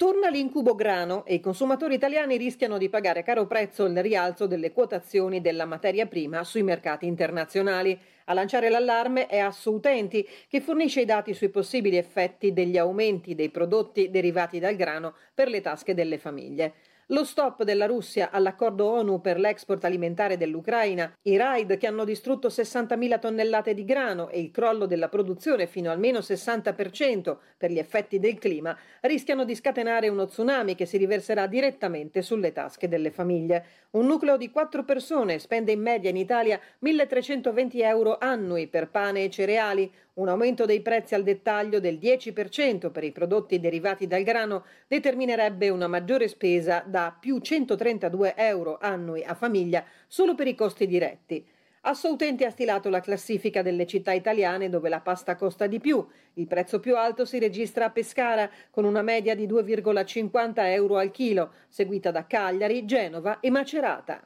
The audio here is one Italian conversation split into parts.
Torna l'incubo grano e i consumatori italiani rischiano di pagare a caro prezzo il rialzo delle quotazioni della materia prima sui mercati internazionali. A lanciare l'allarme è Assoutenti, che fornisce i dati sui possibili effetti degli aumenti dei prodotti derivati dal grano per le tasche delle famiglie. Lo stop della Russia all'accordo ONU per l'export alimentare dell'Ucraina, i raid che hanno distrutto 60.000 tonnellate di grano e il crollo della produzione fino almeno 60% per gli effetti del clima rischiano di scatenare uno tsunami che si riverserà direttamente sulle tasche delle famiglie. Un nucleo di quattro persone spende in media in Italia 1.320 euro annui per pane e cereali, un aumento dei prezzi al dettaglio del 10% per i prodotti derivati dal grano determinerebbe una maggiore spesa da più 132 euro annui a famiglia solo per i costi diretti. Assoutenti ha stilato la classifica delle città italiane dove la pasta costa di più. Il prezzo più alto si registra a Pescara con una media di 2,50 euro al chilo, seguita da Cagliari, Genova e Macerata.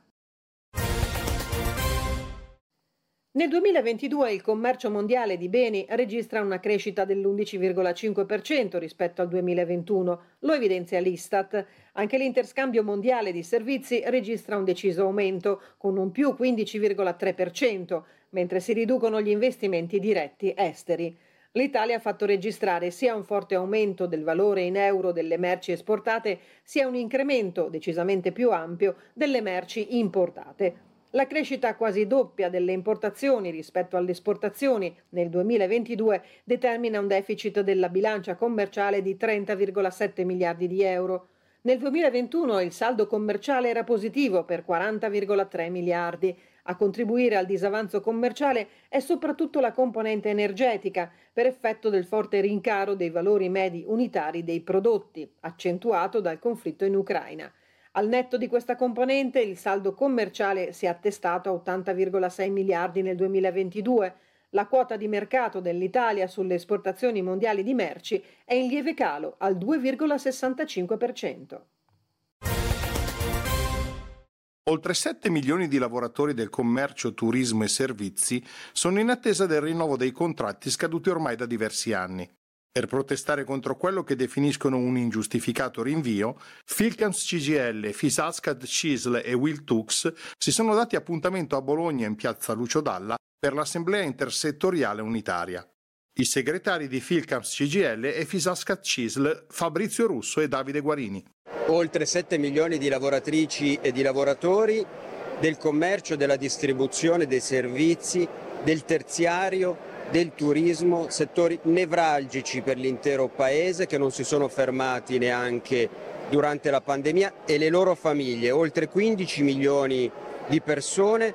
Nel 2022 il commercio mondiale di beni registra una crescita dell'11,5% rispetto al 2021, lo evidenzia l'Istat. Anche l'interscambio mondiale di servizi registra un deciso aumento, con un più 15,3%, mentre si riducono gli investimenti diretti esteri. L'Italia ha fatto registrare sia un forte aumento del valore in euro delle merci esportate, sia un incremento decisamente più ampio delle merci importate. La crescita quasi doppia delle importazioni rispetto alle esportazioni nel 2022 determina un deficit della bilancia commerciale di 30,7 miliardi di euro. Nel 2021 il saldo commerciale era positivo per 40,3 miliardi. A contribuire al disavanzo commerciale è soprattutto la componente energetica, per effetto del forte rincaro dei valori medi unitari dei prodotti, accentuato dal conflitto in Ucraina. Al netto di questa componente, il saldo commerciale si è attestato a 80,6 miliardi nel 2022. La quota di mercato dell'Italia sulle esportazioni mondiali di merci è in lieve calo al 2,65%. Oltre 7 milioni di lavoratori del commercio, turismo e servizi sono in attesa del rinnovo dei contratti scaduti ormai da diversi anni. Per protestare contro quello che definiscono un ingiustificato rinvio, Filcams CGL, Fisascad Cisl e Will Tux si sono dati appuntamento a Bologna in piazza Lucio Dalla per l'assemblea intersettoriale unitaria. I segretari di Filcams CGL e Fisascad Cisl Fabrizio Russo e Davide Guarini. Oltre 7 milioni di lavoratrici e di lavoratori del commercio, della distribuzione, dei servizi, del terziario, del turismo, settori nevralgici per l'intero Paese che non si sono fermati neanche durante la pandemia e le loro famiglie, oltre 15 milioni di persone,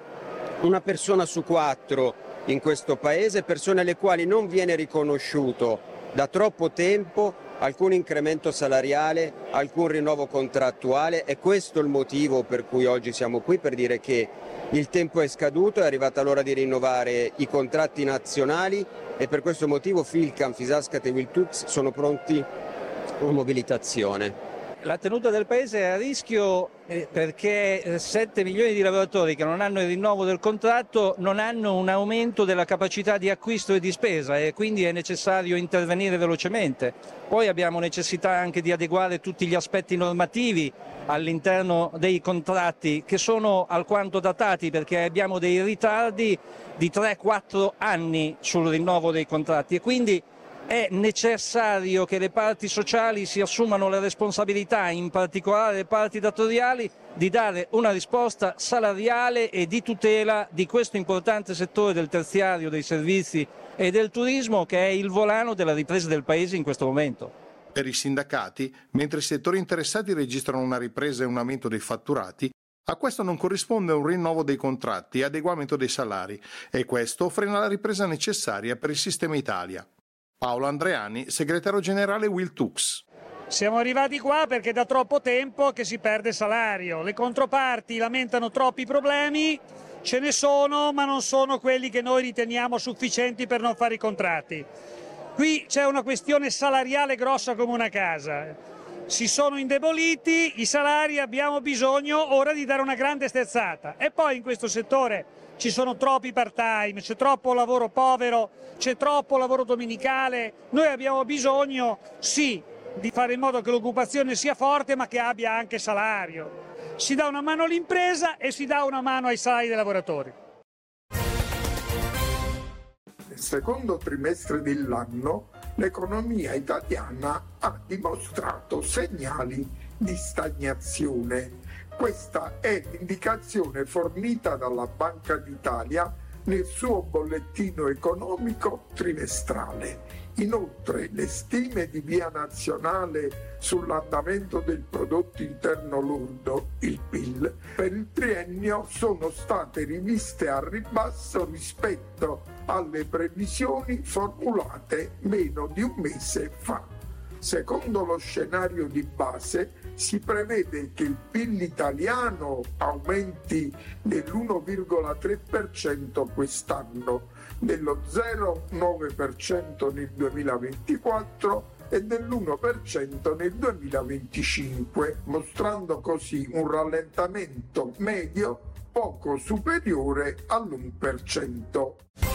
una persona su quattro in questo Paese, persone alle quali non viene riconosciuto da troppo tempo alcun incremento salariale, alcun rinnovo contrattuale. È questo il motivo per cui oggi siamo qui, per dire che il tempo è scaduto, è arrivata l'ora di rinnovare i contratti nazionali e per questo motivo Filcam, Fisascat e Wiltux sono pronti a mobilitazione. La tenuta del paese è a rischio eh, perché 7 milioni di lavoratori che non hanno il rinnovo del contratto non hanno un aumento della capacità di acquisto e di spesa e quindi è necessario intervenire velocemente. Poi abbiamo necessità anche di adeguare tutti gli aspetti normativi all'interno dei contratti che sono alquanto datati perché abbiamo dei ritardi di 3-4 anni sul rinnovo dei contratti e quindi è necessario che le parti sociali si assumano le responsabilità, in particolare le parti datoriali, di dare una risposta salariale e di tutela di questo importante settore del terziario, dei servizi e del turismo che è il volano della ripresa del Paese in questo momento. Per i sindacati, mentre i settori interessati registrano una ripresa e un aumento dei fatturati, a questo non corrisponde un rinnovo dei contratti e adeguamento dei salari e questo frena la ripresa necessaria per il sistema Italia. Paolo Andreani, segretario generale Will Tux. Siamo arrivati qua perché da troppo tempo che si perde salario. Le controparti lamentano troppi problemi, ce ne sono, ma non sono quelli che noi riteniamo sufficienti per non fare i contratti. Qui c'è una questione salariale grossa come una casa. Si sono indeboliti i salari, abbiamo bisogno ora di dare una grande sterzata. E poi in questo settore ci sono troppi part-time, c'è troppo lavoro povero, c'è troppo lavoro domenicale. Noi abbiamo bisogno, sì, di fare in modo che l'occupazione sia forte ma che abbia anche salario. Si dà una mano all'impresa e si dà una mano ai salari dei lavoratori. Nel secondo trimestre dell'anno l'economia italiana ha dimostrato segnali di stagnazione questa è l'indicazione fornita dalla Banca d'Italia nel suo bollettino economico trimestrale. Inoltre le stime di via nazionale sull'andamento del prodotto interno lordo, il PIL, per il triennio sono state riviste a ribasso rispetto alle previsioni formulate meno di un mese fa. Secondo lo scenario di base, si prevede che il PIL italiano aumenti dell'1,3% quest'anno, dello 0,9% nel 2024 e dell'1% nel 2025, mostrando così un rallentamento medio poco superiore all'1%.